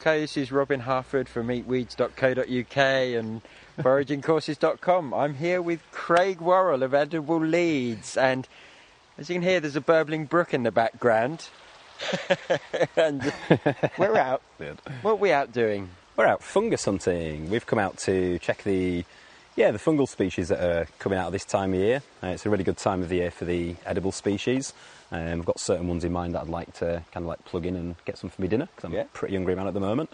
Okay, this is Robin Harford from eatweeds.co.uk and foragingcourses.com. I'm here with Craig Worrell of Edible Leeds, and as you can hear, there's a burbling brook in the background. and we're out. What are we out doing? We're out fungus hunting. We've come out to check the yeah the fungal species that are coming out of this time of year. Uh, it's a really good time of the year for the edible species. Um, I've got certain ones in mind that I'd like to kind of like plug in and get some for my dinner because I'm Yeah. a pretty hungry man at the moment.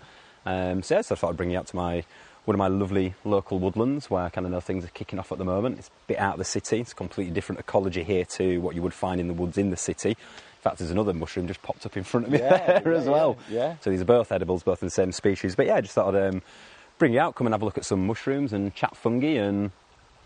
Um, so yeah, so I thought I'd bring you out to my one of my lovely local woodlands where I kind of know things are kicking off at the moment. It's a bit out of the city. It's a completely different ecology here to what you would find in the woods in the city. In fact, there's another mushroom just popped up in front of me Yeah, there yeah, as well. yeah, yeah. So these are both edibles, both in the same species. But yeah, I just thought I'd um, bring you out, come and have a look at some mushrooms and chat fungi and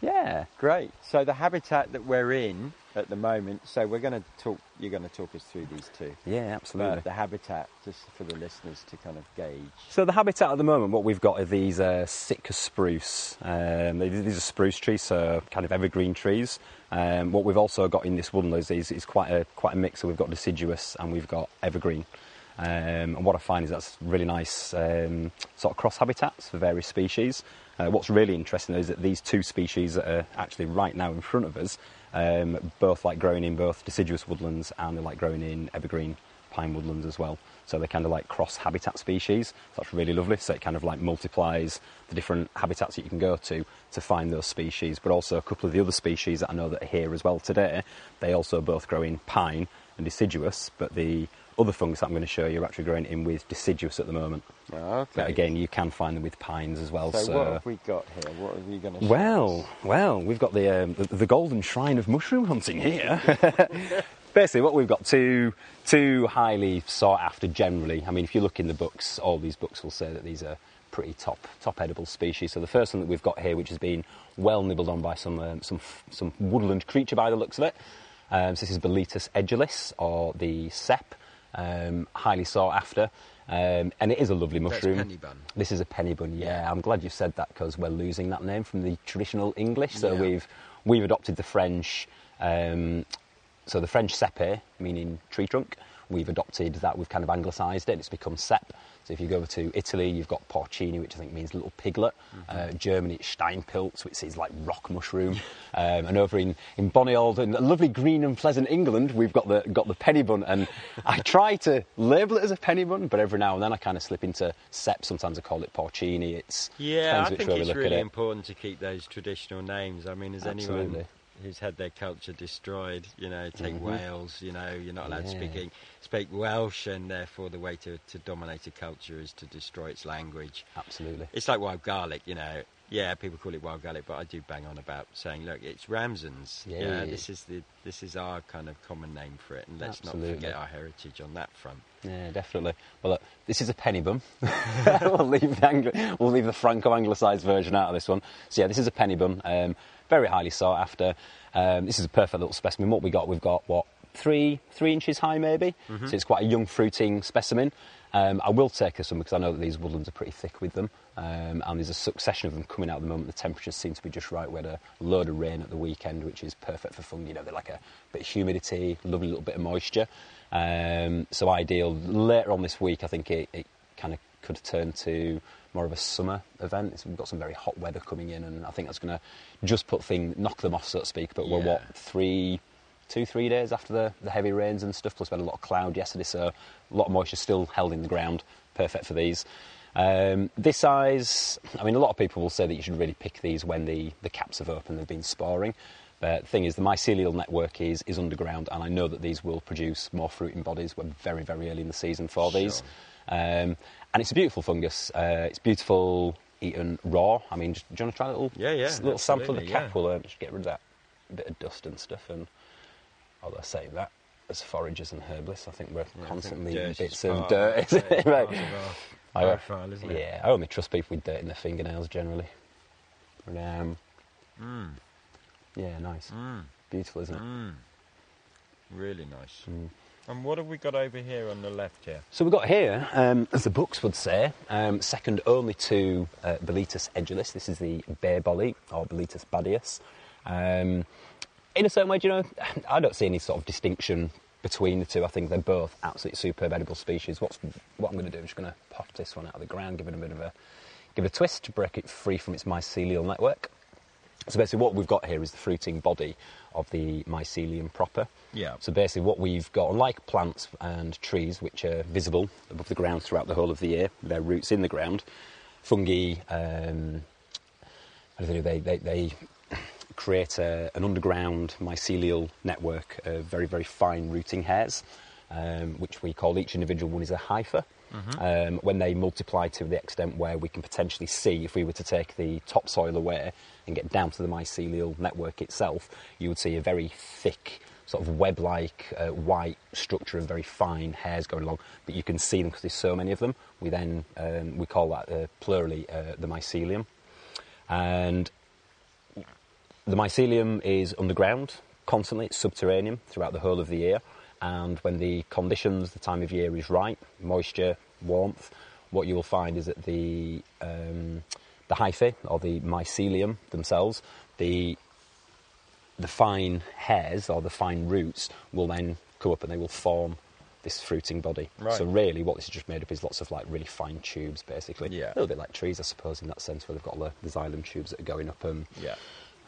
yeah. Great. So the habitat that we're in at the moment. So we're going to talk. You're going to talk us through these two. Yeah, absolutely. But the habitat, just for the listeners to kind of gauge. So the habitat at the moment, what we've got are these uh, Sitka spruce. Um, these are spruce trees, so kind of evergreen trees. Um, what we've also got in this woodland is, is, is quite a quite a mix. So we've got deciduous and we've got evergreen. Um, and what I find is that's really nice um, sort of cross habitats for various species. Uh, what's really interesting is that these two species that are actually right now in front of us, um, both like growing in both deciduous woodlands and they like growing in evergreen pine woodlands as well. So they're kind of like cross habitat species. So that's really lovely. So it kind of like multiplies the different habitats that you can go to to find those species. But also a couple of the other species that I know that are here as well today, they also both grow in pine and deciduous. But the other fungus that I'm going to show you are actually growing in with deciduous at the moment. Okay. But again, you can find them with pines as well. So, what have we got here? What are you going to? Well, well, we've got the, um, the the golden shrine of mushroom hunting here. Basically, what we've got two two highly sought after. Generally, I mean, if you look in the books, all these books will say that these are pretty top top edible species. So the first one that we've got here, which has been well nibbled on by some um, some some woodland creature by the looks of it. Um, so this is Boletus edulis, or the cep, um, highly sought after. Um, and it is a lovely That's mushroom. penny bun. This is a penny bun, yeah. I'm glad you said that because we're losing that name from the traditional English. So Yeah. we've we've adopted the French. Um, so the French cèpe, meaning tree trunk, we've adopted that. We've kind of anglicised it. It's become cep. So if you go over to Italy, you've got porcini, which I think means little piglet. Uh, Germany, it's Steinpilz, which is like rock mushroom. um, and over in, in bonny old and lovely green and pleasant England, we've got the got the penny bun. And I try to label it as a penny bun, but every now and then I kind of slip into cep. Sometimes I call it porcini. It's Yeah, I think it's really it. important to keep those traditional names. I mean, as anyone. Who's had their culture destroyed, you know, take Mhm. Wales, you know, you're not allowed to speak speak Welsh, and therefore the way to, to dominate a culture is to destroy its language. Absolutely. It's like wild garlic, you know. Yeah, people call it wild garlic, but I do bang on about saying, look, it's Ramsons. Yeah. You know, this is the this is our kind of common name for it, and let's not forget our heritage on that front. Yeah, definitely. Well, look, this is a penny bum. we'll leave the Angli- we'll leave the Franco-Anglicised version out of this one. So yeah, this is a penny bum. Um, very highly sought after. Um, this is a perfect little specimen. What we got, we've got what three three inches high maybe. So it's quite a young fruiting specimen. Um, I will take this some because I know that these woodlands are pretty thick with them, um, and there's a succession of them coming out at the moment. The temperatures seem to be just right. We had a load of rain at the weekend, which is perfect for fungi. You know, they're like a bit of humidity, lovely little bit of moisture. Um, so ideal. Later on this week, I think it, it kind of could turn to more of a summer event. It's, we've got some very hot weather coming in, and I think that's going to just put things, knock them off, so to speak. But we're what three, two, three days after the, the heavy rains and stuff. Plus, we had a lot of cloud yesterday, so a lot of moisture still held in the ground. Perfect for these. Um, this size, I mean, a lot of people will say that you should really pick these when the, the caps have opened, they've been sparring. But the thing is, the mycelial network is, is underground, and I know that these will produce more fruiting bodies. We're very, very early in the season for these. Um, and it's a beautiful fungus. Uh, it's beautiful eaten raw. I mean, just, do you want to try a little, Yeah, yeah, little sample of the cap? yeah. We'll um, just get rid of that bit of dust and stuff. And although I say that, as foragers and herbalists, I think we're constantly eating dirt is bits of dirt, yeah, isn't it? Right. of our I, profile, isn't it? yeah, I only trust people with dirt in their fingernails generally. But, um, Mm, yeah, nice. mm, Beautiful, isn't it? mm. Really nice. And what have we got over here on the left here? So we've got here, um, as the books would say, um, second only to uh, Boletus edulis. This is the bear bolly, or Boletus badius. Um, in a certain way, do you know, I don't see any sort of distinction between the two. I think they're both absolutely superb edible species. What's, what I'm going to do, I'm just going to pop this one out of the ground, give it a bit of a, give it a twist to break it free from its mycelial network. So basically what we've got here is the fruiting body of the mycelium proper. Yeah. So basically what we've got, unlike plants and trees, which are visible above the ground throughout the whole of the year, their roots in the ground, fungi, um, do they do? They, they, they create a, an underground mycelial network of very, very fine rooting hairs, um, which we call each individual one is a hypha. Um, when they multiply to the extent where we can potentially see, if we were to take the topsoil away and get down to the mycelial network itself, you would see a very thick, sort of web-like uh, white structure of very fine hairs going along. But you can see them because there's so many of them. We then um, we call that uh, plurally uh, the mycelium, and the mycelium is underground constantly, it's subterranean throughout the whole of the year. And when the conditions, the time of year is right, moisture, warmth, what you will find is that the, um, the hyphae, or the mycelium themselves, the, the fine hairs or the fine roots will then come up and they will form this fruiting body. Right. So really what this is just made up is lots of like really fine tubes basically. Yeah. A little bit like trees I suppose in that sense where they've got the, the xylem tubes that are going up and Yeah.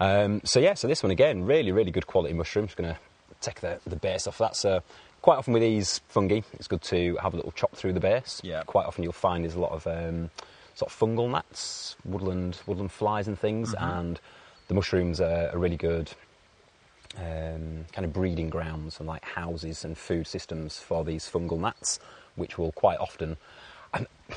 um, so yeah, so this one again, really, really good quality mushroom. Just going to take the, the base off That's So quite often with these fungi, it's good to have a little chop through the base. Yeah. Quite often you'll find there's a lot of um, sort of fungal gnats, woodland woodland flies and things, and the mushrooms are, are really good. Um, kind of breeding grounds and like houses and food systems for these fungal gnats, which will quite often. And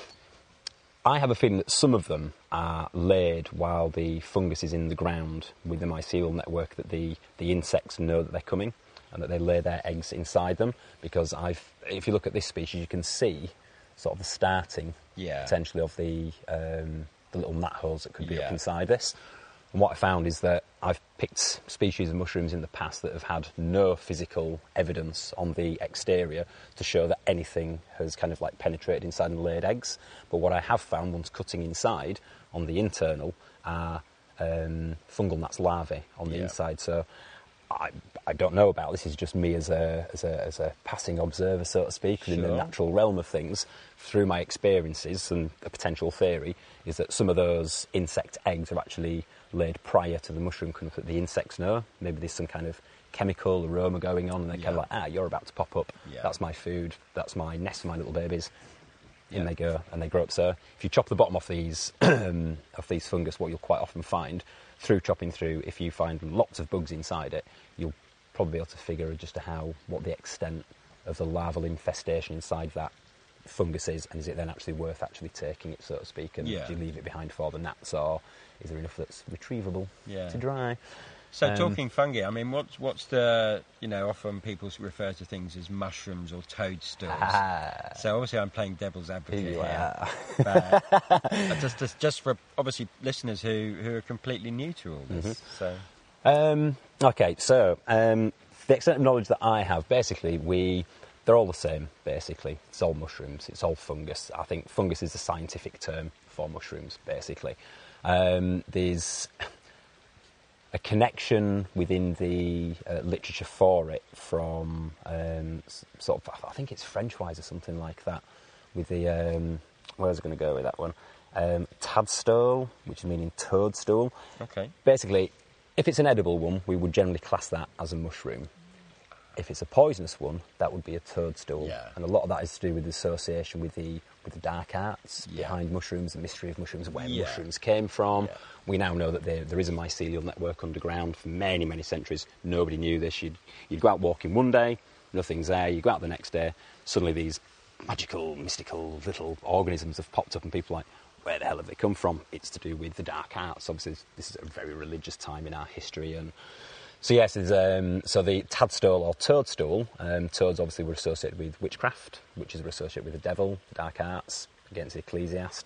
I have a feeling that some of them are laid while the fungus is in the ground with the mycelial network that the, the insects know that they're coming and that they lay their eggs inside them. Because I've, if you look at this species, you can see sort of the starting Yeah. potentially of the, um, the little gnat holes that could be Yeah. up inside this. And what I found is that I've picked species of mushrooms in the past that have had no physical evidence on the exterior to show that anything has kind of like penetrated inside and laid eggs. But what I have found once cutting inside on the internal are um, fungal gnats larvae on the Yeah. inside. So I, I don't know about this. Is just me as a, as a as a passing observer, so to speak, in the natural realm of things. Through my experiences and a potential theory is that some of those insect eggs are actually laid prior to the mushroom coming up that the insects know. Maybe there's some kind of chemical aroma going on, and they're kind of like, ah, you're about to pop up. Yeah. That's my food. That's my nest for my little babies. Yeah. And they go and they grow up. So if you chop the bottom off these of these fungus, what you'll quite often find through chopping through, if you find lots of bugs inside it, you'll probably be able to figure just to how what the extent of the larval infestation inside that fungus is, and is it then actually worth actually taking it, so to speak, and Yeah. do you leave it behind for the gnats, or is there enough that's retrievable Yeah. to dry? So Um, talking fungi, I mean, what's what's the you know often people refer to things as mushrooms or toadstools. Ah, So obviously I'm playing devil's advocate here, but just, just just for obviously listeners who who are completely new to all this. Mm-hmm. So Um, okay, so um, the extent of knowledge that I have, basically, we they're all the same. Basically, it's all mushrooms. It's all fungus. I think fungus is the scientific term for mushrooms. Basically, um, there's a connection within the uh, literature for it from um, sort of I think it's French-wise or something like that. With the um, where's I going to go with that one? Um, tadstole, which is meaning toadstool okay, basically, if it's an edible one, we would generally class that as a mushroom. If it's a poisonous one, that would be a toadstool. Yeah. And a lot of that is to do with the association with the with the dark arts Yeah. behind mushrooms, the mystery of mushrooms, where Yeah. mushrooms came from. We now know that there, there is a mycelial network underground for many, many centuries. Nobody knew this. You'd, you'd go out walking one day, nothing's there. You go out the next day, suddenly these magical, mystical little organisms have popped up, and people are like, where the hell have they come from? It's to do with the dark arts. Obviously, this is a very religious time in our history, and so yes, um, so the tadstole or toadstool. Um, toads obviously were associated with witchcraft, witches were associated with the devil, the dark arts, against the ecclesiast.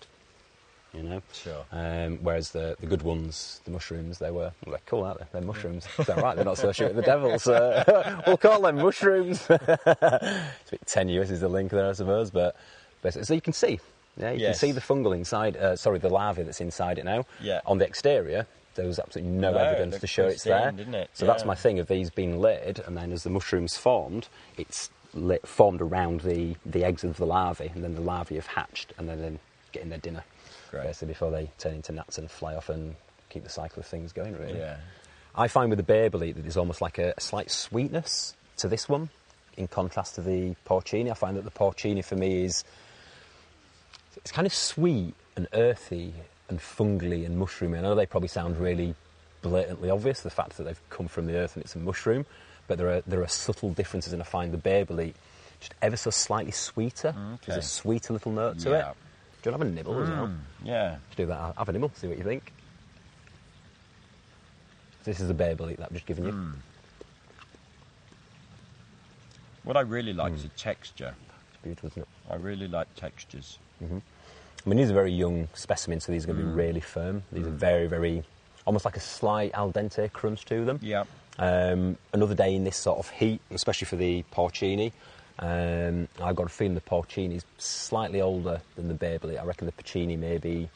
You know, Sure. Um, whereas the, the good ones, the mushrooms, they were well, they're cool, aren't they? They're mushrooms. Is that right? They're not associated with the devil, so we'll call them mushrooms. it's a bit tenuous, is the link there, I suppose, but basically, so you can see, yeah, you Yes. can see the fungal inside. Uh, sorry, the larvae that's inside it now. Yeah. On the exterior, there was absolutely no, No, evidence to show it's there. didn't it? So that's my thing of these being laid, and then as the mushrooms formed, it's lit, formed around the, the eggs of the larvae, and then the larvae have hatched, and then, then getting their dinner, Great. basically before they turn into gnats and fly off and keep the cycle of things going. Really. Yeah. I find with the bear that there's almost like a, a slight sweetness to this one, in contrast to the porcini. I find that the porcini for me is it's kind of sweet and earthy and fungally and mushroomy. I know they probably sound really blatantly obvious, the fact that they've come from the earth and it's a mushroom, but there are there are subtle differences, and I find the bear bolete just ever so slightly sweeter. There's a sweeter little note to Yeah. it. Do you want to have a nibble as well? Mm, yeah. Do that. Have a nibble. See what you think. This is the bear bolete that I've just given you. Mm. What I really like is the texture. It's beautiful, isn't it? I really like textures. I mean, these are very young specimens, so these are going to Mm. be really firm. These are very, very, almost like a slight al dente crunch to them. Yeah. Um, another day in this sort of heat, especially for the porcini. Um, I've got a feeling the porcini is slightly older than the Babley. I reckon the porcini may be,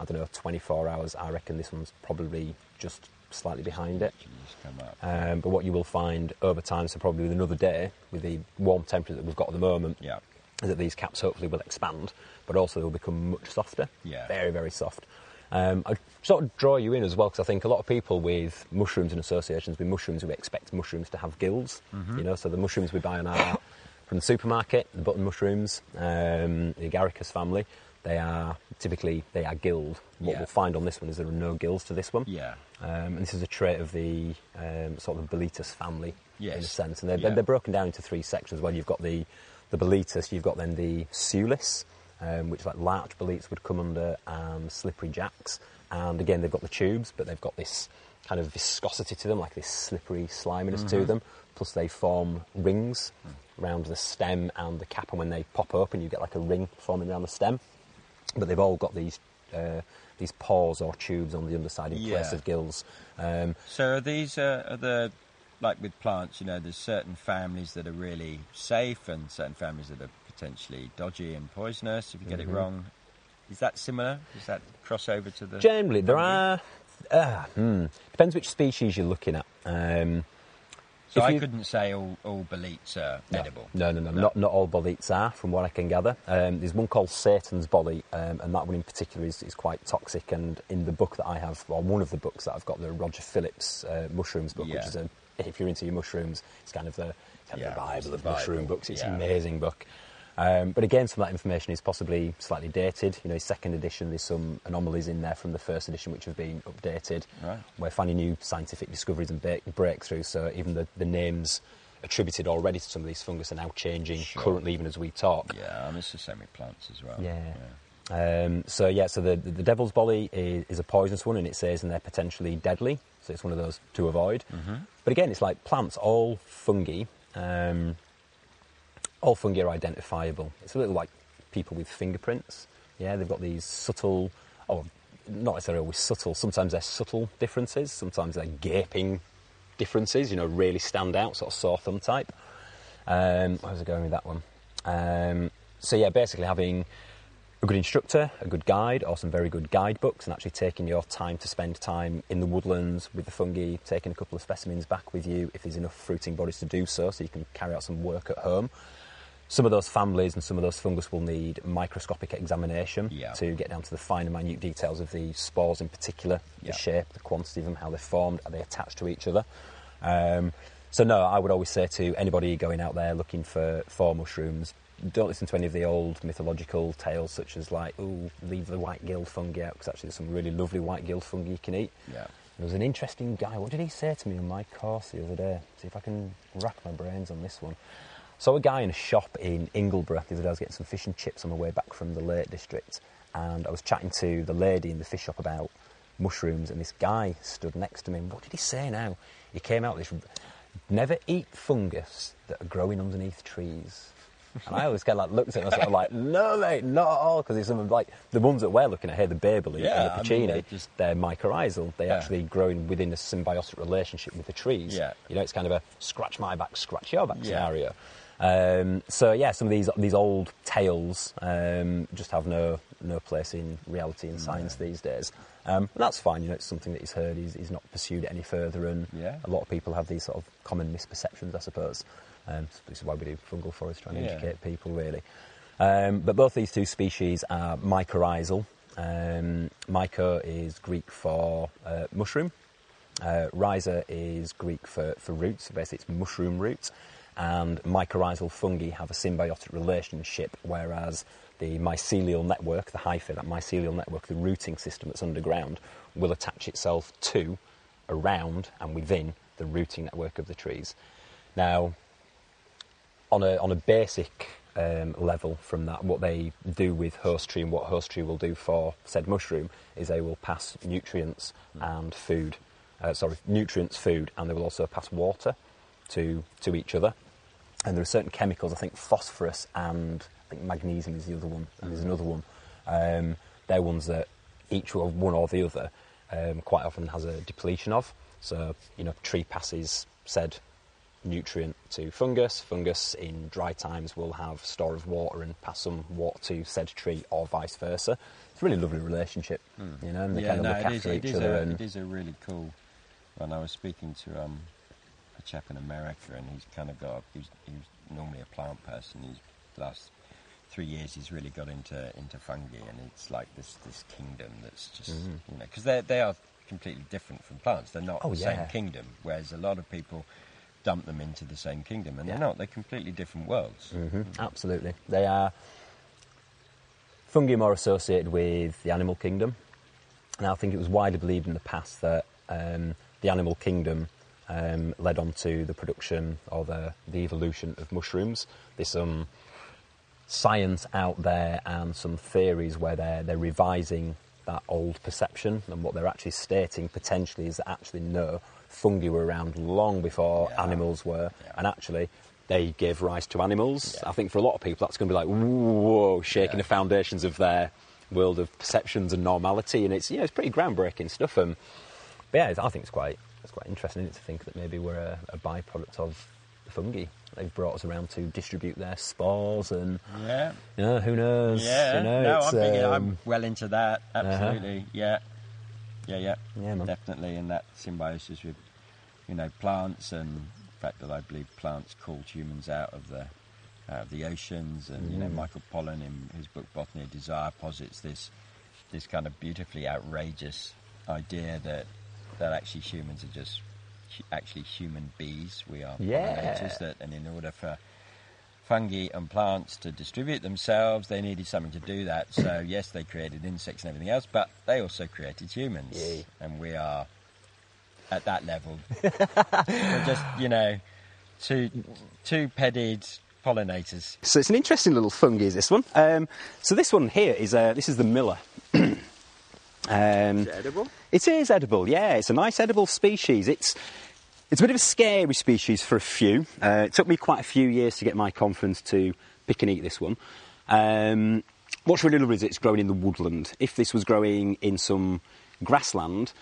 I don't know, 24 hours. I reckon this one's probably just slightly behind it. Just come up. Um, but what you will find over time, so probably with another day, with the warm temperature that we've got at the moment, Yeah. Is that these caps hopefully will expand, but also they'll become much softer. Yeah. Very, very soft. Um, I sort of draw you in as well because I think a lot of people with mushrooms and associations with mushrooms, we expect mushrooms to have gills. Mm-hmm. You know, so the mushrooms we buy on our, from the supermarket, the button mushrooms, um, the agaricus family, they are typically they are gilled. What Yeah. we'll find on this one is there are no gills to this one. Yeah. Um, and this is a trait of the um, sort of Boletus family in a sense. And they're, Yeah. they're broken down into three sections. Well, you've got the, the Boletus, you've got then the Suillus, um, which like larch boletes would come under, and slippery jacks. And again, they've got the tubes, but they've got this kind of viscosity to them, like this slippery sliminess Mm-hmm. to them. Plus, they form rings around the stem and the cap, and when they pop open, you get like a ring forming around the stem. But they've all got these uh, these pores or tubes on the underside in place of gills. Um, So are these uh, are the like with plants? You know, there's certain families that are really safe and certain families that are potentially dodgy and poisonous. If you get Mm-hmm. it wrong, is that similar? Is that crossover to the? Generally, there are. Uh, hmm, depends which species you're looking at. Um, So if I you- couldn't say all all boletes are no, edible. No, no, no, Not, not all boletes are, from what I can gather. Um, there's one called Satan's bolete, um, and that one in particular is, is quite toxic. And in the book that I have, or one of the books that I've got, the Roger Phillips uh, mushrooms book, Yeah. which is a, if you're into your mushrooms, it's kind of the, kind Yeah, of the Bible the of mushroom books. It's yeah. an amazing book. Um, but again, some of that information is possibly slightly dated. You know, his second edition, there's some anomalies in there from the first edition which have been updated. Right. We're finding new scientific discoveries and break- breakthroughs, so even the, the names attributed already to some of these fungus are now changing Sure. currently, even as we talk. Yeah, and it's the same with plants as well. Yeah. Um, so yeah, so the, the, devil's bolly is, is a poisonous one, and it says and they're potentially deadly. So it's one of those to avoid. But again, it's like plants, all fungi. Um, all fungi are identifiable. It's a little like people with fingerprints. Yeah, they've got these subtle, or not necessarily always subtle. Sometimes they're subtle differences. Sometimes they're gaping differences. You know, really stand out, sort of sore thumb type. Um, where was I going with that one? Um, so yeah, basically having a good instructor, a good guide, or some very good guidebooks, and actually taking your time to spend time in the woodlands with the fungi, taking a couple of specimens back with you if there's enough fruiting bodies to do so, so you can carry out some work at home. Some of those families and some of those fungus will need microscopic examination Yeah. to get down to the finer, minute details of the spores in particular, Yeah. the shape, the quantity of them, how they're formed, are they attached to each other. Um, so no, I would always say to anybody going out there looking for, for mushrooms, don't listen to any of the old mythological tales such as like, oh, leave the white gill fungi out, because actually there's some really lovely white gill fungi you can eat. Yeah. There was an interesting guy. What did he say to me on my course the other day? See if I can rack my brains on this one. Saw a guy in a shop in Ingleborough the other day. I was getting some fish and chips on my way back from the Lake District, and I was chatting to the lady in the fish shop about mushrooms, and this guy stood next to me. And what did he say now? He came out with this: "Never eat fungus that are growing underneath trees." And I always kind of like looked at him and I was sort of like, no, mate, not at all. Because some of like the ones that we're looking at here, the Babley Yeah, and the mean, porcini, they're just- they're mycorrhizal. They Yeah. actually grow in, within a symbiotic relationship with the trees. Yeah. You know, it's kind of a scratch my back, scratch your back Yeah. scenario. Um, so yeah, some of these these old tales um, just have no no place in reality and science these days. Um, and that's fine. You know, it's something that he's heard. He's, he's not pursued it any further, and Yeah. a lot of people have these sort of common misperceptions, I suppose. Um, so this is why we do fungal forest, trying to Yeah. educate people, really. Um, but both these two species are mycorrhizal. Um, myco is Greek for uh, mushroom. Uh, rhiza is Greek for, for roots, so basically it's mushroom roots. And mycorrhizal fungi have a symbiotic relationship, whereas the mycelial network, the hyphae, that mycelial network, the rooting system that's underground, will attach itself to, around, and within the rooting network of the trees. Now, on a on a basic um, level from that, what they do with host tree and what host tree will do for said mushroom is they will pass nutrients and food, uh, sorry, nutrients, food, and they will also pass water to to each other. And there are certain chemicals, I think phosphorus and I think magnesium is the other one, and there's another one. Um, they're ones that each one or the other um, quite often has a depletion of. So you know, tree passes said nutrient to fungus. Fungus in dry times will have store of water and pass some water to said tree, or vice versa. It's a really lovely relationship, you know. And they kind of look it is, after it each other. a, and it is a really cool. When I was speaking to um, chap in America, and he's kind of got he's, he's normally a plant person. He's last three years he's really got into into fungi, and it's like this this kingdom that's just you know because they they are completely different from plants. They're not Mm-hmm. Oh, the yeah. same kingdom. Whereas a lot of people dump them into the same kingdom, and Yeah. they're not. They're completely different worlds. Mhm, absolutely. They are. Fungi are more associated with the animal kingdom. And I think it was widely believed in the past that um, the animal kingdom um, led on to the production or the, the evolution of mushrooms. There's some science out there and some theories where they're, they're revising that old perception and what they're actually stating potentially is that actually no, fungi were around long before Yeah. animals were, Yeah. and actually they gave rise to animals. Yeah. I think for a lot of people that's going to be like, whoa, shaking Yeah. the foundations of their world of perceptions and normality, and it's, you know, it's pretty groundbreaking stuff. And, but yeah, I think it's quite, it's quite interesting to think that maybe we're a, a byproduct of the fungi. They've brought us around to distribute their spores and Yeah. you know, who knows? Yeah, you know, no, it's, I'm, thinking, I'm um, well into that. Absolutely, yeah, yeah, yeah, Yeah, man. definitely. And that symbiosis with, you know, plants and the fact that I believe plants called humans out of the out of the oceans. And you know, Mm. Michael Pollan in his book Botany of Desire posits this this kind of beautifully outrageous idea that that actually humans are just actually human bees. We are Yeah. pollinators. That and in order for fungi and plants to distribute themselves, they needed something to do that. So yes, they created insects and everything else, but they also created humans, Yay. and we are at that level. We're just you know two two pedded pollinators. So it's an interesting little fungi, is this one. Um, so this one here is uh, this is the miller. um, edible? It is edible, yeah. It's a nice edible species. It's it's a bit of a scary species for a few. Uh, it took me quite a few years to get my confidence to pick and eat this one. Um, what's really lovely is it's growing in the woodland. If this was growing in some grassland,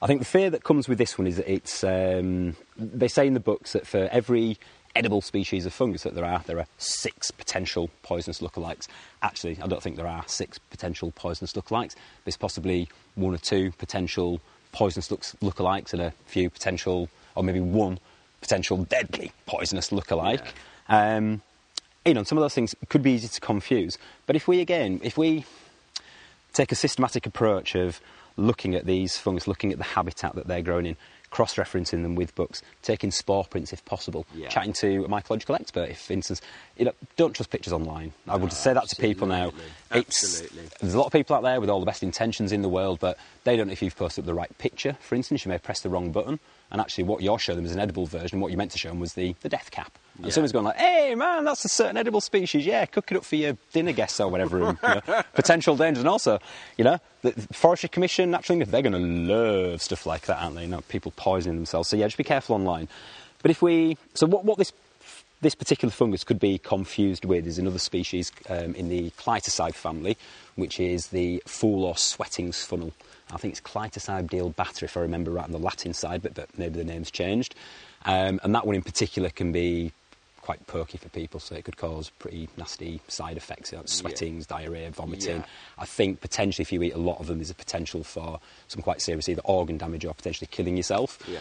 I think the fear that comes with this one is that it's. Um, they say in the books that for every edible species of fungus that there are, there are six potential poisonous lookalikes. Actually, I don't think there are six potential poisonous lookalikes. There's possibly one or two potential poisonous lookalikes and a few potential, or maybe one potential deadly poisonous lookalike. Um, you know, some of those things could be easy to confuse. But if we again, if we take a systematic approach of looking at these fungus, looking at the habitat that they're grown in, cross-referencing them with books, taking spore prints if possible, Yeah. chatting to a mycological expert. If, for instance, you know, don't trust pictures online. I would say that to people now. absolutely. It's, there's a lot of people out there with all the best intentions in the world, but they don't know if you've posted up the right picture. For instance, you may have pressed the wrong button, and actually, what you're showing them is an edible version. And what you meant to show them was the, the death cap. And Yeah. someone's going like, "Hey, man, that's a certain edible species. Yeah, cook it up for your dinner guests or whatever. and, you know, potential dangers, and also, you know, the Forestry Commission, naturally, they're going to love stuff like that, aren't they? You know, people poisoning themselves. So yeah, just be careful online. But if we, so what, what this this particular fungus could be confused with is another species um, in the Clitocybe family, which is the fool or sweatings funnel. I think it's Clitocybe dealbata, if I remember right on the Latin side, but, but maybe the name's changed. Um, and that one in particular can be quite perky for people, so it could cause pretty nasty side effects, know, sweatings, diarrhea, vomiting. Yeah. I think potentially if you eat a lot of them, there's a potential for some quite serious either organ damage or potentially killing yourself. Yeah.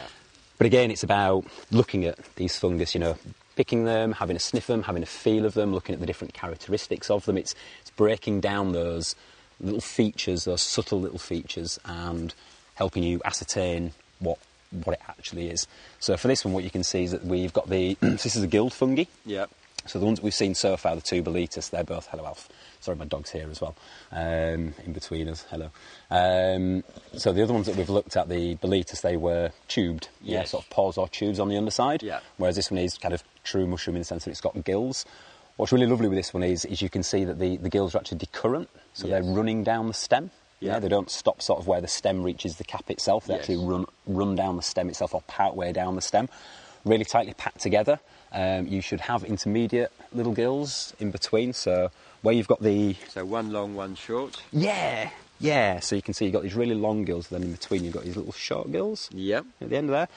But again, it's about looking at these fungus, you know, picking them, having a sniff of them, having a feel of them, looking at the different characteristics of them. It's, it's breaking down those little features, those subtle little features, and helping you ascertain what what it actually is. So for this one, what you can see is that we've got the this is a guild fungi. Yep. So the ones that we've seen so far, the two Boletus, they're both hello Alf. Sorry, my dog's here as well, um, in between us. Hello. Um, so the other ones that we've looked at, the Boletus, they were tubed, yeah, Yes. sort of pores or tubes on the underside. Yeah. Whereas this one is kind of true mushroom in the sense that it's got gills. What's really lovely with this one is, is you can see that the, the gills are actually decurrent, so Yes. they're running down the stem. Yeah. they don't stop sort of where the stem reaches the cap itself. They Yes. actually run run down the stem itself or part way down the stem, really tightly packed together. Um, you should have intermediate little gills in between. So where you've got the So one long, one short. yeah yeah, so you can see you've got these really long gills. Then in between you've got these little short gills Yep. at the end of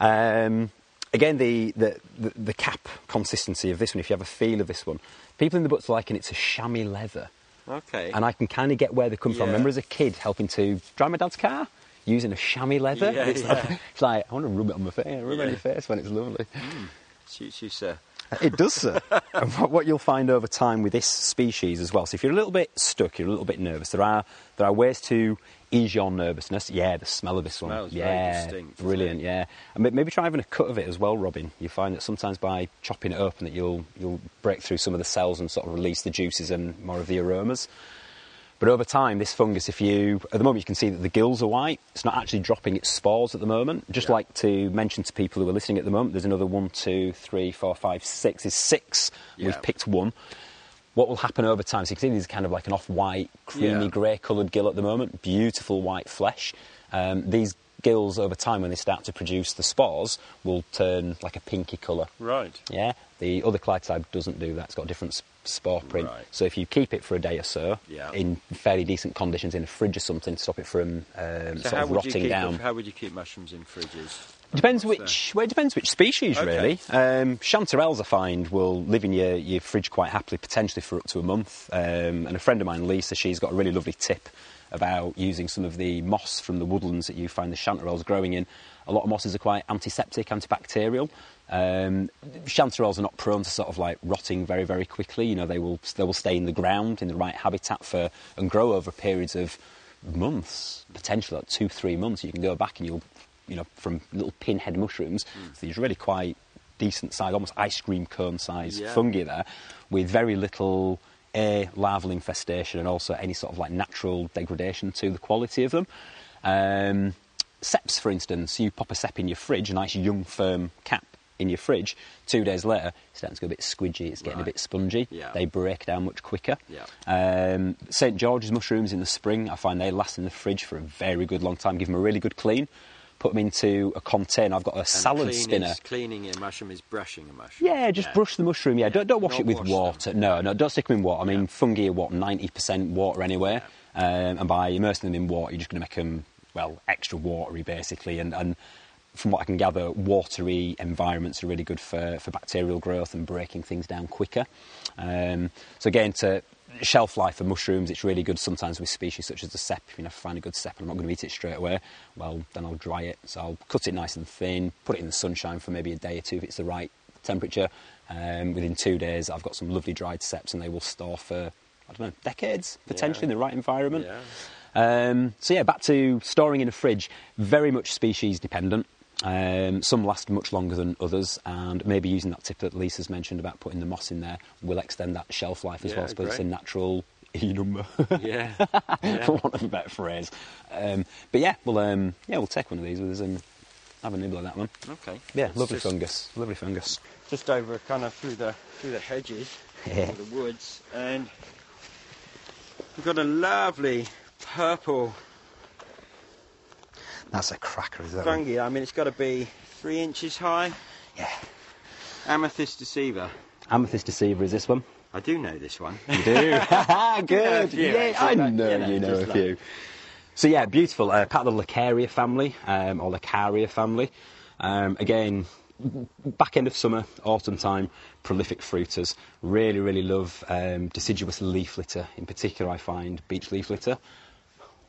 there. Um, again, the, the, the, the cap consistency of this one, if you have a feel of this one, people in the books liken it to chamois leather. Okay. And I can kind of get where they come from. Yeah. remember as a kid helping to drive my dad's car using a chamois leather? Yeah, it's, yeah. Like, it's like, I want to rub it on my face, rub it on your face when it's lovely. Hmm. Suits you, sir. It does, sir. and what, what you'll find over time with this species as well. So if you're a little bit stuck, you're a little bit nervous. There are there are ways to ease your nervousness. Yeah, the smell of this one. Yeah, brilliant. Yeah, and maybe try having a cut of it as well, Robin. You find that sometimes by chopping it open, that you'll you'll break through some of the cells and sort of release the juices and more of the aromas. But over time, this fungus, if you, at the moment you can see that the gills are white, it's not actually dropping its spores at the moment. Just Yeah. like to mention to people who are listening at the moment, there's another one, two, three, four, five, six. There's six. Yeah. We've picked one. What will happen over time, so you can see these are kind of like an off-white, creamy Yeah. grey coloured gill at the moment, beautiful white flesh. Um, these gills over time, when they start to produce the spores, will turn like a pinky colour. Right. Yeah, the other Clitocybe doesn't do that. It's got a different spore print. Right. So if you keep it for a day or so, Yeah. in fairly decent conditions, in a fridge or something, to stop it from um, So sort how of would you rotting keep down. how would you keep mushrooms in fridges? Depends which. Well, it depends which species, Okay. really. Um, chanterelles, I find, will live in your, your fridge quite happily, potentially for up to a month. Um, and a friend of mine, Lisa, she's got a really lovely tip about using some of the moss from the woodlands that you find the chanterelles growing in. A lot of mosses are quite antiseptic, antibacterial. Um, chanterelles are not prone to sort of like rotting very, very quickly. You know, they will they will stay in the ground in the right habitat for and grow over periods of months, potentially like two, three months. You can go back and you'll, you know, from little pinhead mushrooms, so these really quite decent size, almost ice cream cone size Yeah. fungi there, with very little a larval infestation and also any sort of like natural degradation to the quality of them. Um, ceps, for instance, you pop a cep in your fridge, a nice young firm cap in your fridge. Two days later, it's starting to go a bit squidgy. It's getting a bit spongy. Yeah. They break down much quicker. Yeah. Um, St George's mushrooms in the spring, I find they last in the fridge for a very good long time. Give them a really good clean. Put them into a container. I've got a And salad clean spinner. Is, cleaning a mushroom is brushing a mushroom. Yeah, just brush the mushroom. Yeah, don't, don't wash Not it with wash water. No, no, don't stick them in water. I mean, Yeah. fungi are what ninety percent water anyway, um, and by immersing them in water, you're just going to make them well extra watery basically. And, and from what I can gather, watery environments are really good for, for bacterial growth and breaking things down quicker. Um, so again, to shelf life for mushrooms, it's really good sometimes with species such as the cep. If you know, find a good cep and I'm not going to eat it straight away, well, then I'll dry it. So I'll cut it nice and thin, put it in the sunshine for maybe a day or two if it's the right temperature. Um, within two days, I've got some lovely dried ceps and they will store for, I don't know, decades potentially in the right environment. Yeah. Um, so yeah, back to storing in a fridge. Very much species dependent. Um, some last much longer than others, and maybe using that tip that Lisa's mentioned about putting the moss in there will extend that shelf life as Yeah, well. It's a natural E number, Yeah. for want of a better phrase. Um, but yeah, we'll um, yeah we'll take one of these with us and have a nibble of that one. Okay. Yeah, It's lovely fungus, lovely fungus. Just over, kind of through the through the hedges, Yeah. through the woods, and we've got a lovely purple That's a cracker, is that? fungi. I mean, it's got to be three inches high. Yeah. Amethyst deceiver. Amethyst deceiver is this one. I do know this one. You do? Good. few, yeah, actually, I know you know, you know a like- few. So yeah, beautiful. Uh, part of the Laccaria family, um, or Laccaria family. Um, again, back end of summer, autumn time, prolific fruiters. Really, really love um, deciduous leaf litter. In particular, I find beech leaf litter.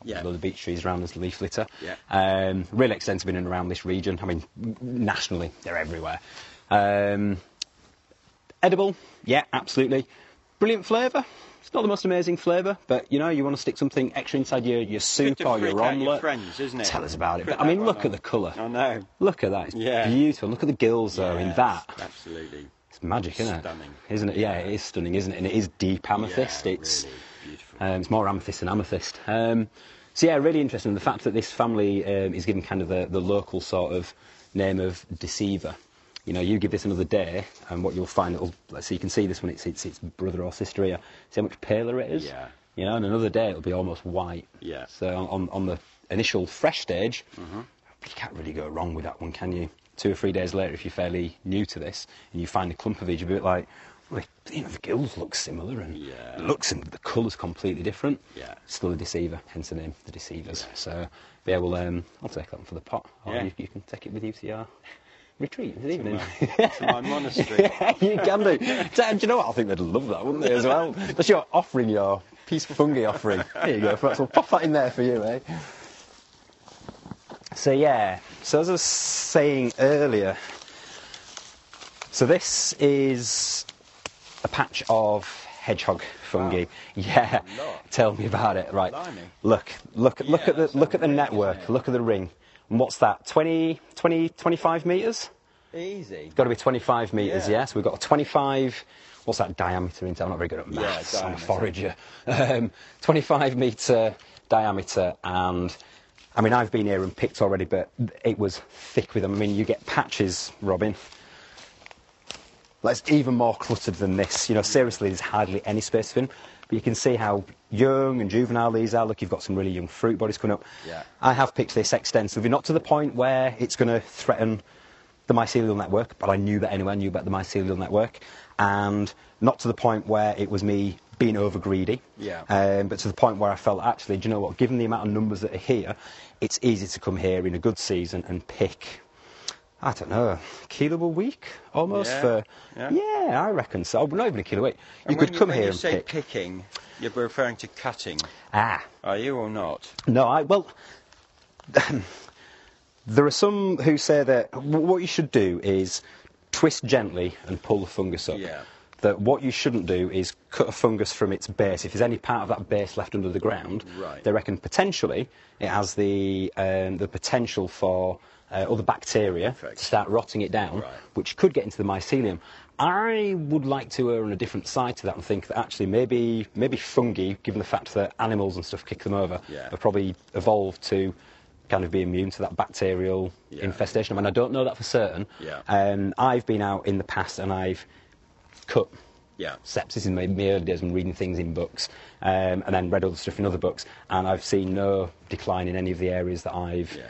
Yeah. A lot of beech trees around us, leaf litter. Yeah. Um, really extensive in and around this region. I mean, nationally, they're everywhere. Um, edible, yeah, absolutely. Brilliant flavour. It's not the most amazing flavour, but you know, you want to stick something extra inside your, your soup or your omelette. friends, isn't it? Tell us about it. But, I mean, look one at the colour. I know. Look at that. It's Yeah. beautiful. Look at the gills, though, in that. Absolutely. It's magic, isn't it? Stunning. Isn't it? Yeah, it is stunning, isn't it? And it is deep amethyst. Yeah, it's really beautiful. um, it's more amethyst than amethyst. Um, so yeah, really interesting. The fact that this family um, is given kind of the, the local sort of name of deceiver. You know, you give this another day, and what you'll find, it'll, let's you can see this one, it's its, its brother or sister here. See how much paler it is? Yeah. You know, and another day it'll be almost white. Yeah. Mm-hmm. So on, on the initial fresh stage, you can't really go wrong with that one, can you? Two or three days later, if you're fairly new to this, and you find a clump of each, you're a bit like, well, you know, the gills look similar, and Yeah. looks and the colour's completely different. Yeah. Still a deceiver, hence the name, the deceivers. So yeah, well, um, I'll take that one for the pot. Or Yeah. you, you can take it with you to your retreat this evening. To my monastery. yeah, you can do. Do you know what? I think they'd love that, wouldn't they, as well? That's your offering, your peace fungi offering. There you go. So pop that in there for you, eh? So yeah, so as I was saying earlier, so this is a patch of hedgehog fungi. Wow. Yeah, tell me about it. Right, Blimey. look, look, look Yeah, at the look at the network. it? Look at the ring. And what's that? 20, 20 25 meters? Easy. Got to be 25 metres, Yeah. yeah. So we've got a 25, what's that diameter into? I'm not very good at Yeah, maths, I'm a forager. Um, 25 metre diameter, and I mean, I've been here and picked already, but it was thick with them. I mean, you get patches, Robin. That's even more cluttered than this. You know, seriously, there's hardly any space for them. But you can see how young and juvenile these are. Look, you've got some really young fruit bodies coming up. Yeah. I have picked this extensively, not to the point where it's going to threaten the mycelial network, but I knew that anyway, I knew about the mycelial network, and not to the point where it was me being over greedy, Yeah. um, but to the point where I felt actually, do you know what, given the amount of numbers that are here, it's easy to come here in a good season and pick, I don't know, a kilo a week almost Yeah, for, yeah. I reckon so, not even a kilo a week. You And could when come when here you and say pick. picking, you're referring to cutting, Ah, are you or not? No, I well. there are some who say that what you should do is twist gently and pull the fungus up. Yeah. That what you shouldn't do is cut a fungus from its base. If there's any part of that base left under the ground, Right. they reckon potentially it has the um, the potential for uh, other bacteria Perfect. to start rotting it down, Right. which could get into the mycelium. I would like to err on a different side to that and think that actually maybe maybe fungi, given the fact that animals and stuff kick them over, Yeah. have probably evolved to kind of be immune to that bacterial Yeah. infestation. I mean, I don't know that for certain. Yeah. Um, I've been out in the past and I've cut Yeah. sepsis in my, my early days when reading things in books, um, and then read other stuff in other books, and I've seen no decline in any of the areas that I've Yeah.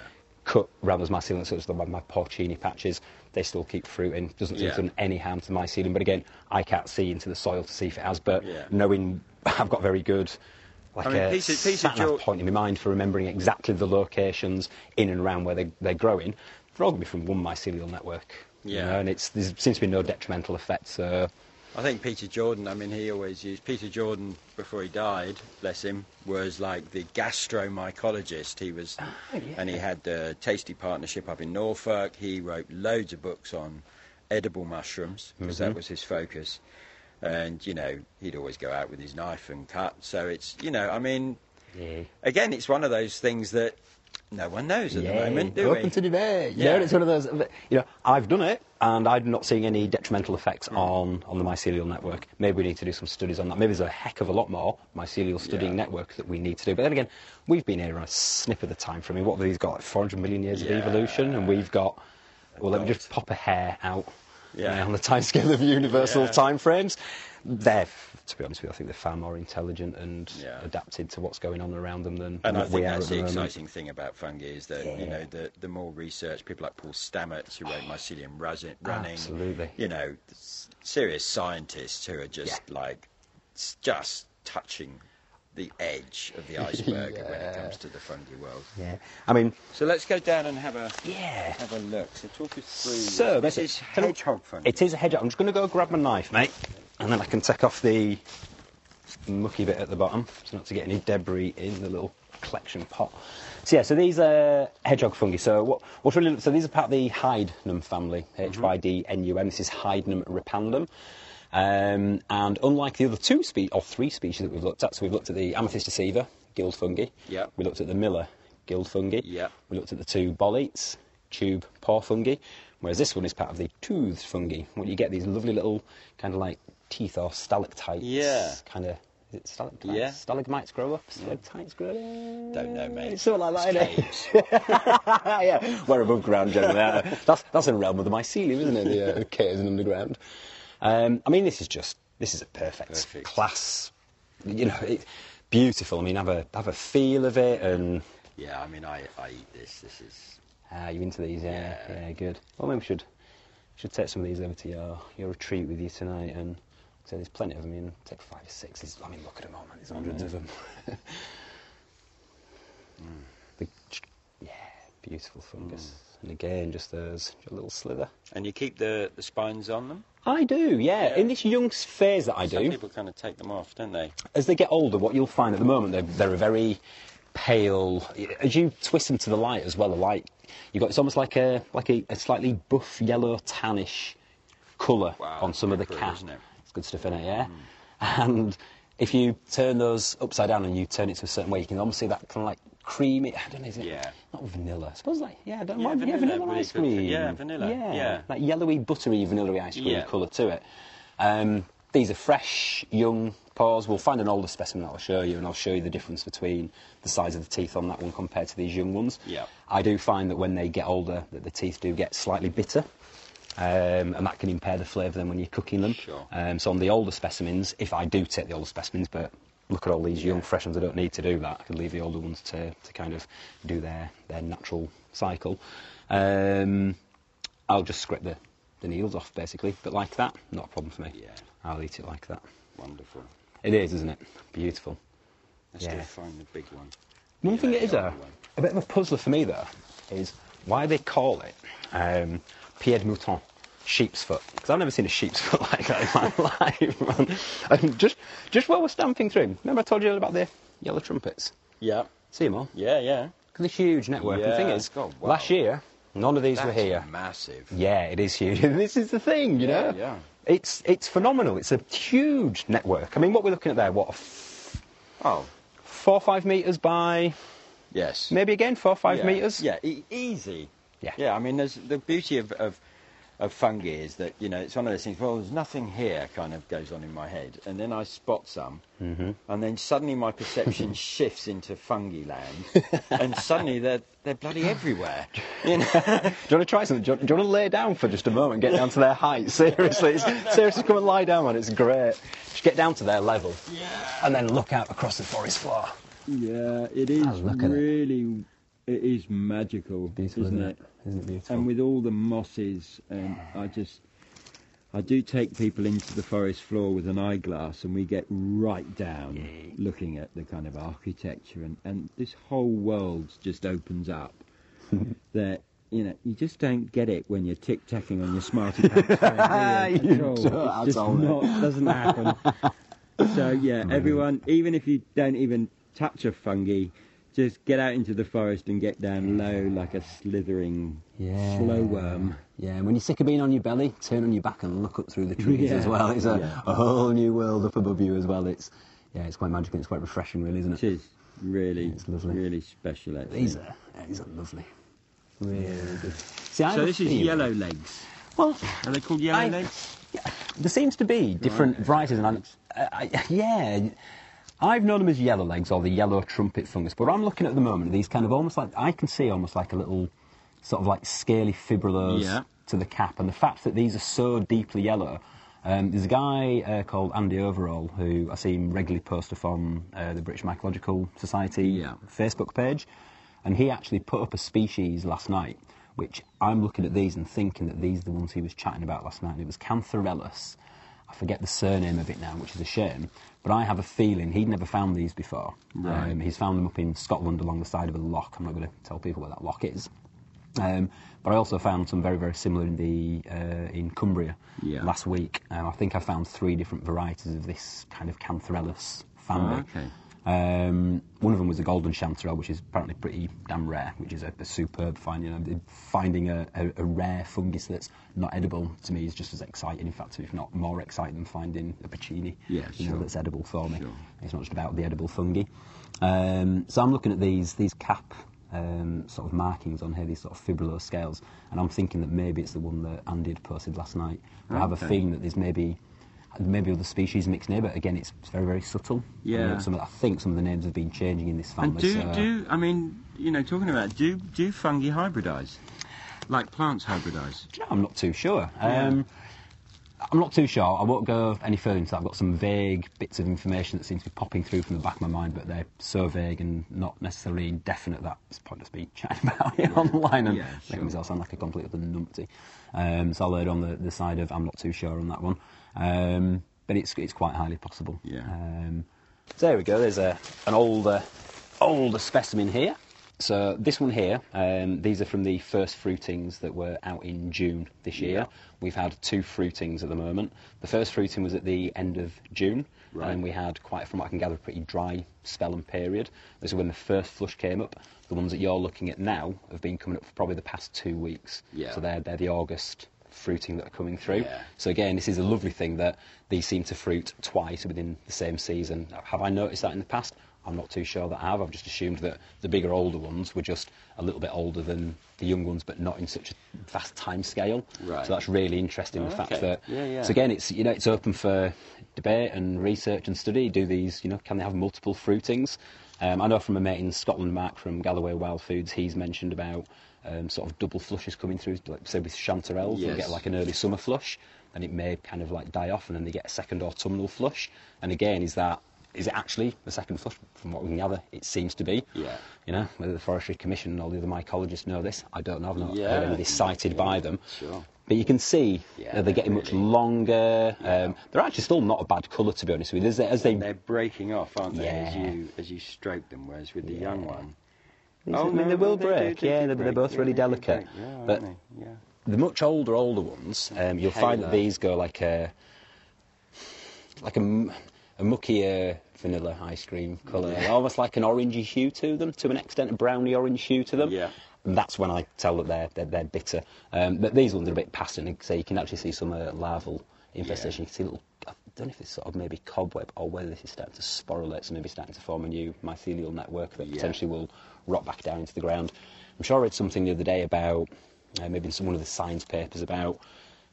Cut around those mycelium, such as the, my porcini patches. They still keep fruiting. Doesn't seem Yeah. to done any harm to the mycelium. But again, I can't see into the soil to see if it has. But Yeah. knowing I've got very good. Like I mean, a Peter- Peter sat-nav George- point in my mind for remembering exactly the locations in and around where they, they're growing. They're all going to be from one mycelial network. you Yeah. know, and it's, there seems to be no detrimental effect. So I think Peter Jordan, I mean, he always used, Peter Jordan, before he died, bless him, was like the gastromycologist. He was, oh, yeah. and he had the Tasty Partnership up in Norfolk. He wrote loads of books on edible mushrooms, because that mm-hmm. was his focus. And, you know, he'd always go out with his knife and cut. So it's, you know, I mean, yeah. again, it's one of those things that no one knows at the moment, do open we? to debate. Yeah. Yeah, it's one of those. You know, I've done it, and I'm not seeing any detrimental effects Hmm. on on the mycelial network. Maybe we need to do some studies on that. Maybe there's a heck of a lot more mycelial studying Yeah. network that we need to do. But then again, we've been here on a snip of the time frame. I mean, what have these got? Like 400 million years Yeah. of evolution, and we've got. Well, let me just pop a hair out. Yeah. uh, on the timescale of universal Yeah. timeframes, they're, to be honest with you, I think they're far more intelligent and Yeah. adapted to what's going on around them than, And I think that's the exciting thing about fungi is that you know the the more research, people like Paul Stamets who wrote Mycelium Running, Absolutely. you know, serious scientists who are just like just touching the edge of the iceberg when it comes to the fungi world. Yeah. I mean, So let's go down and have a yeah. have a look. So talk us through. So this basically- is hedgehog fungi. It is a hedgehog. I'm just going to go grab my knife, mate, and then I can take off the mucky bit at the bottom, so not to get any debris in the little collection pot. So yeah, so these are hedgehog fungi. So what, what's really so these are part of the Hydnum family, H Y D N U M. This is Hydnum repandum. Um, and unlike the other two spe- or three species that we've looked at, so we've looked at the Amethyst deceiver, gill fungi. Yep. We looked at the Miller, gill fungi. Yep. We looked at the two boletes, tube paw fungi, whereas this one is part of the toothed fungi. Where you get these lovely little kind of like teeth or stalactites. Yeah. Kind of. Is it stalactites? Yeah. Stalagmites grow up. Stalactites grow up. Don't know, mate. It's something like that. It's isn't it? yeah, we're above ground generally. That's that's in the realm of the mycelium, isn't it? The uh, caves and underground. Um, I mean, this is just this is a perfect, Perfect. class. You know, it, beautiful. I mean, have a have a feel of it, and Yeah, I mean, I, I eat this. This is ah, you into these? Yeah, Yeah. yeah, good. Well, maybe we should should take some of these over to your your retreat with you tonight, and so there's plenty of them. I mean, take five or six. There's, I mean, look at them all, man. There's hundreds of them. The- yeah, beautiful fungus. And again, just those a little slither. and you keep the, the spines on them. I do, yeah. Yeah. In this young phase that I Some do, people kind of take them off, don't they? as they get older, what you'll find at the moment, they're, they're a very pale. As you twist them to the light as well, the light you got it's almost like a like a, a slightly buff yellow tannish colour Wow, on some of the isn't it? It's good stuff in it, yeah. And if you turn those upside down and you turn it to a certain way, you can almost see that kind of like creamy. I don't know, is it? Yeah. Not vanilla. I suppose like yeah, I don't Yeah, mind. Yeah, vanilla, vanilla ice cream. yeah, vanilla, Yeah, yeah. that yellowy, buttery, vanilla ice cream Yeah. colour to it. Um, these are fresh, young paws. We'll find an older specimen that I'll show you, and I'll show you the difference between the size of the teeth on that one compared to these young ones. Yeah. I do find that when they get older, that the teeth do get slightly bitter. Um, and that can impair the flavour then when you're cooking them. Sure. Um, so on the older specimens, if I do take the older specimens, but look at all these young fresh ones, I don't need to do that. I can leave the older ones to, to kind of do their, their natural cycle. Um, I'll just scrape the, the needles off basically, but like that, not a problem for me. Yeah. I'll eat it like that. Wonderful. It is, isn't it? Beautiful. Let's Yeah. go find the big one. One Yeah, thing it is a, a bit of a puzzler for me though is why they call it um, pied de mouton, sheep's foot. Because I've never seen a sheep's foot like that in my life. man. And just, just while we're stamping through, remember I told you about the yellow trumpets? Yeah. See them all? Yeah, yeah. Because The huge network. And the thing is, God, wow. last year none of these were here. massive. Yeah, it is huge. this is the thing, you Yeah, know. yeah. It's it's phenomenal. It's a huge network. I mean, what we're looking at there, what, f- Oh, four or five meters by yes. maybe again four or five yeah. meters. Yeah, e- easy. Yeah. Yeah, I mean, there's the beauty of, of of fungi is that you know it's one of those things. Well, there's nothing here, kind of goes on in my head, and then I spot some, Mm-hmm. and then suddenly my perception shifts into fungi land, and suddenly they're they're bloody everywhere. You know? Do you want to try something? Do you, do you want to lay down for just a moment, get down to their height? Seriously, it's, seriously, come and lie down on it. It's great. Just get down to their level, yeah. and then look out across the forest floor. Yeah, it is Oh, look at it. It is magical, isn't it? Isn't it beautiful? And with all the mosses, and I just, I do take people into the forest floor with an eyeglass, and we get right down, looking at the kind of architecture, and, and this whole world just opens up. that you know, you just don't get it when you're tic tacking on your smarty pants. phone, do you? You At all. don't just not, doesn't happen. So yeah, everyone, even if you don't even touch a fungi, just get out into the forest and get down low like a slithering Yeah. slow worm. Yeah, and when you're sick of being on your belly, turn on your back and look up through the trees Yeah. as well. It's a, Yeah. a whole new world up above you as well. It's yeah, it's quite magical. It's quite refreshing, really, isn't it? Which is really, It's lovely. really special. Actually. These are these are lovely. Really good. See, So this is yellow legs. Well, Are they called yellow I- legs? there seems to be different varieties, and I, I, yeah, I've known them as yellow legs or the yellow trumpet fungus. But I'm looking at the moment, these kind of almost like I can see almost like a little sort of like scaly fibrillars Yeah. to the cap, and the fact that these are so deeply yellow. Um, there's a guy uh, called Andy Overall who I see him regularly post up on uh, the British Mycological Society Yeah. Facebook page, and he actually put up a species last night, which I'm looking at these and thinking that these are the ones he was chatting about last night. And it was Cantharellus, I forget the surname of it now, which is a shame. But I have a feeling he'd never found these before. Right. Um, he's found them up in Scotland along the side of a loch. I'm not going to tell people where that loch is. Um, but I also found some very, very similar in the uh, in Cumbria Yeah. last week. Um, I think I found three different varieties of this kind of Cantharellus family. Oh, okay. Um, one of them was a golden chanterelle, which is apparently pretty damn rare, which is a, a superb find. You know, finding a, a, a rare fungus that's not edible to me is just as exciting, in fact, if not more exciting than finding a porcini Yeah, you know, sure. that's edible for me. Sure. It's not just about the edible fungi. Um, so I'm looking at these these cap um, sort of markings on here, these sort of fibrillar scales, and I'm thinking that maybe it's the one that Andy had posted last night. But I have a feeling that there's maybe maybe other species mixed in here, but again, it's, it's very very subtle. Yeah. Uh, some of, I think some of the names have been changing in this family. And do so- do I mean you know talking about do do fungi hybridize, like plants hybridize? Do you know, I'm not too sure. Yeah. Um, I'm not too sure. I won't go any further into that. I've got some vague bits of information that seem to be popping through from the back of my mind, but they're so vague and not necessarily definite that it's pointless me chatting about it online and Yeah, making sure. myself sound like a complete other numpty. Um, so I'll err on the, the side of I'm not too sure on that one. Um, but it's, it's quite highly possible. Yeah. Um, so there we go. There's a, an older, older specimen here. So this one here, um, these are from the first fruitings that were out in June this year. Yeah. We've had two fruitings at the moment. The first fruiting was at the end of June, Right. and we had quite, from what I can gather, a pretty dry spell and period. This is when the first flush came up. The ones that you're looking at now have been coming up for probably the past two weeks. Yeah. So they're, they're the August fruiting that are coming through. Yeah. So again, this is a lovely thing that these seem to fruit twice within the same season. Have I noticed that in the past? I'm not too sure that I have. I've just assumed that the bigger, older ones were just a little bit older than the young ones, but not in such a vast time scale. Right. So that's really interesting. Oh, the fact okay. that Yeah, yeah. so again, it's you know it's open for debate and research and study. Do these you know can they have multiple fruitings? Um, I know from a mate in Scotland, Mark from Galloway Wild Foods, he's mentioned about um, sort of double flushes coming through, like say with chanterelles, they Yes. get like an early summer flush, then it may kind of like die off, and then they get a second autumnal flush. And again, is that is it actually the second flush? From what we can gather, it seems to be. Yeah. You know, whether the Forestry Commission and all the other mycologists know this, I don't know. I've not Yeah. heard any of this cited by them. Sure. But you can see Yeah, they're getting much really- longer. Um, they're actually still not a bad colour, to be honest with you. As they, as they They're breaking off, aren't they? yeah. As you as you stroke them, whereas with the young Yeah. one. These- Oh, I mean, no, they will they do- break. they yeah, do they're, they're both Yeah, really delicate. Yeah, but yeah. the much older, older ones, um, you'll find that these go like a like a, a muckier vanilla ice cream colour, Yeah. almost like an orangey hue to them, to an extent, a browny orange hue to them. Yeah. And that's when I tell that they're they're, they're bitter. Um, but these ones are a bit past, and so you can actually see some uh, larval infestation. You can see little. I don't know if it's sort of maybe cobweb or whether this is starting to sporulate, so maybe starting to form a new mycelial network that Yeah. potentially will rot back down into the ground. I'm sure I read something the other day about uh, maybe in some one of the science papers about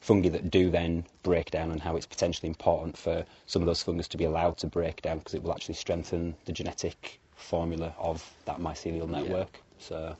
fungi that do then break down and how it's potentially important for some of those fungus to be allowed to break down because it will actually strengthen the genetic formula of that mycelial network. So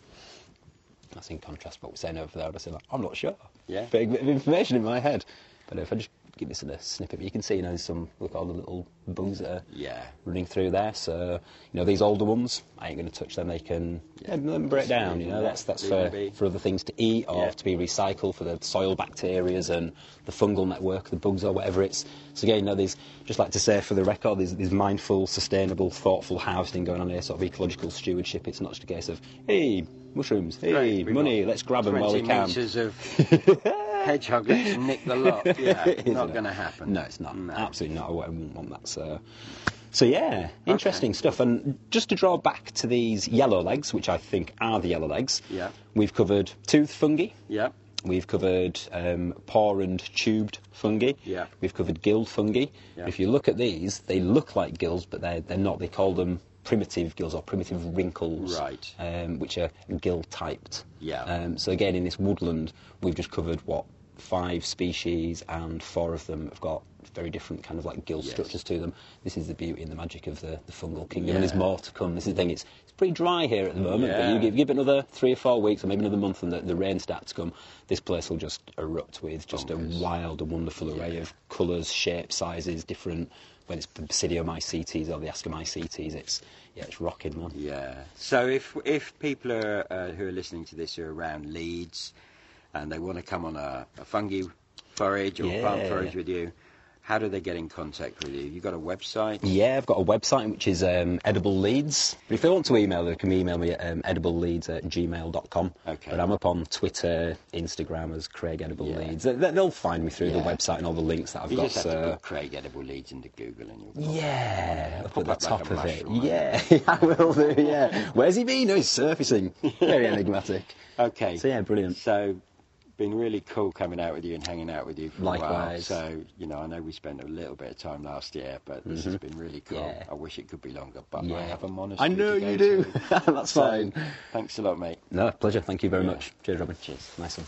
that's in contrast to what we're saying over there. I say, like, I'm not sure. Yeah. Big bit of information in my head. But if I just give this a little snippet, you can see, you know, some look at all the little bugs that are Yeah. running through there. So, you know, these older ones, I ain't going to touch them. They can yeah, let them break down. You know, that's that's for, for other things to eat or Yeah. to be recycled for the soil bacterias and the fungal network, the bugs or whatever it's. So again, you know, there's just like to say for the record, there's, there's mindful, sustainable, thoughtful harvesting going on here, sort of ecological stewardship. It's not just a case of hey mushrooms, hey Great, money, let's grab them while we 20 can. metres of hedgehog, let's nick the lot. Yeah, Isn't going to happen. No, it's not. No. Absolutely not. I wouldn't want that. So, so yeah, interesting stuff. And just to draw back to these yellow legs, which I think are the yellow legs. Yeah. We've covered tooth fungi. Yeah. We've covered um, pore and tubed fungi. Yeah. We've covered gill fungi. Yeah. If you look at these, they look like gills, but they're, they're not. They call them primitive gills or primitive wrinkles. Right. Um, which are gill typed. Yeah. Um, so again, in this woodland, we've just covered what five species, and four of them have got very different kind of like gill Yes. structures to them. This is the beauty and the magic of the, the fungal kingdom, and there's more to come. This is the thing; it's it's pretty dry here at the moment, but you give, give it another three or four weeks, or maybe another month, and the, the rain starts to come. This place will just erupt with just Bonkers. a wild and wonderful array of colours, shapes, sizes, different. When it's the Basidiomycetes or the Ascomycetes, it's yeah, it's rocking, man. Yeah. So if if people are uh, who are listening to this are around Leeds and they want to come on a, a fungi forage or plant Yeah. forage with you, how do they get in contact with you? You've got a website? Yeah, I've got a website which is um, Edible Leeds. But if they want to email, they can email me at um, edibleleeds at gmail.com. Okay. But I'm up on Twitter, Instagram as Craig Edible Yeah. Leeds. They, they'll find me through the website and all the links that I've You got. just have to put Craig Edible Leeds into Google and you'll Yeah, up Pop at the up like top of it. Yeah, I will do. Yeah, where's he been? Oh, he's surfacing. Very enigmatic. Okay. So yeah, brilliant. So, been really cool coming out with you and hanging out with you for a while. So, you know, I know we spent a little bit of time last year, but this has been really cool. Mm-hmm. Yeah. I wish it could be longer, but Yeah. I have a monastery. I know to you go do. to. That's So, fine. Thanks a lot, mate. No, pleasure. Thank you very Yeah. much. Cheers, Robin. Cheers. Nice one.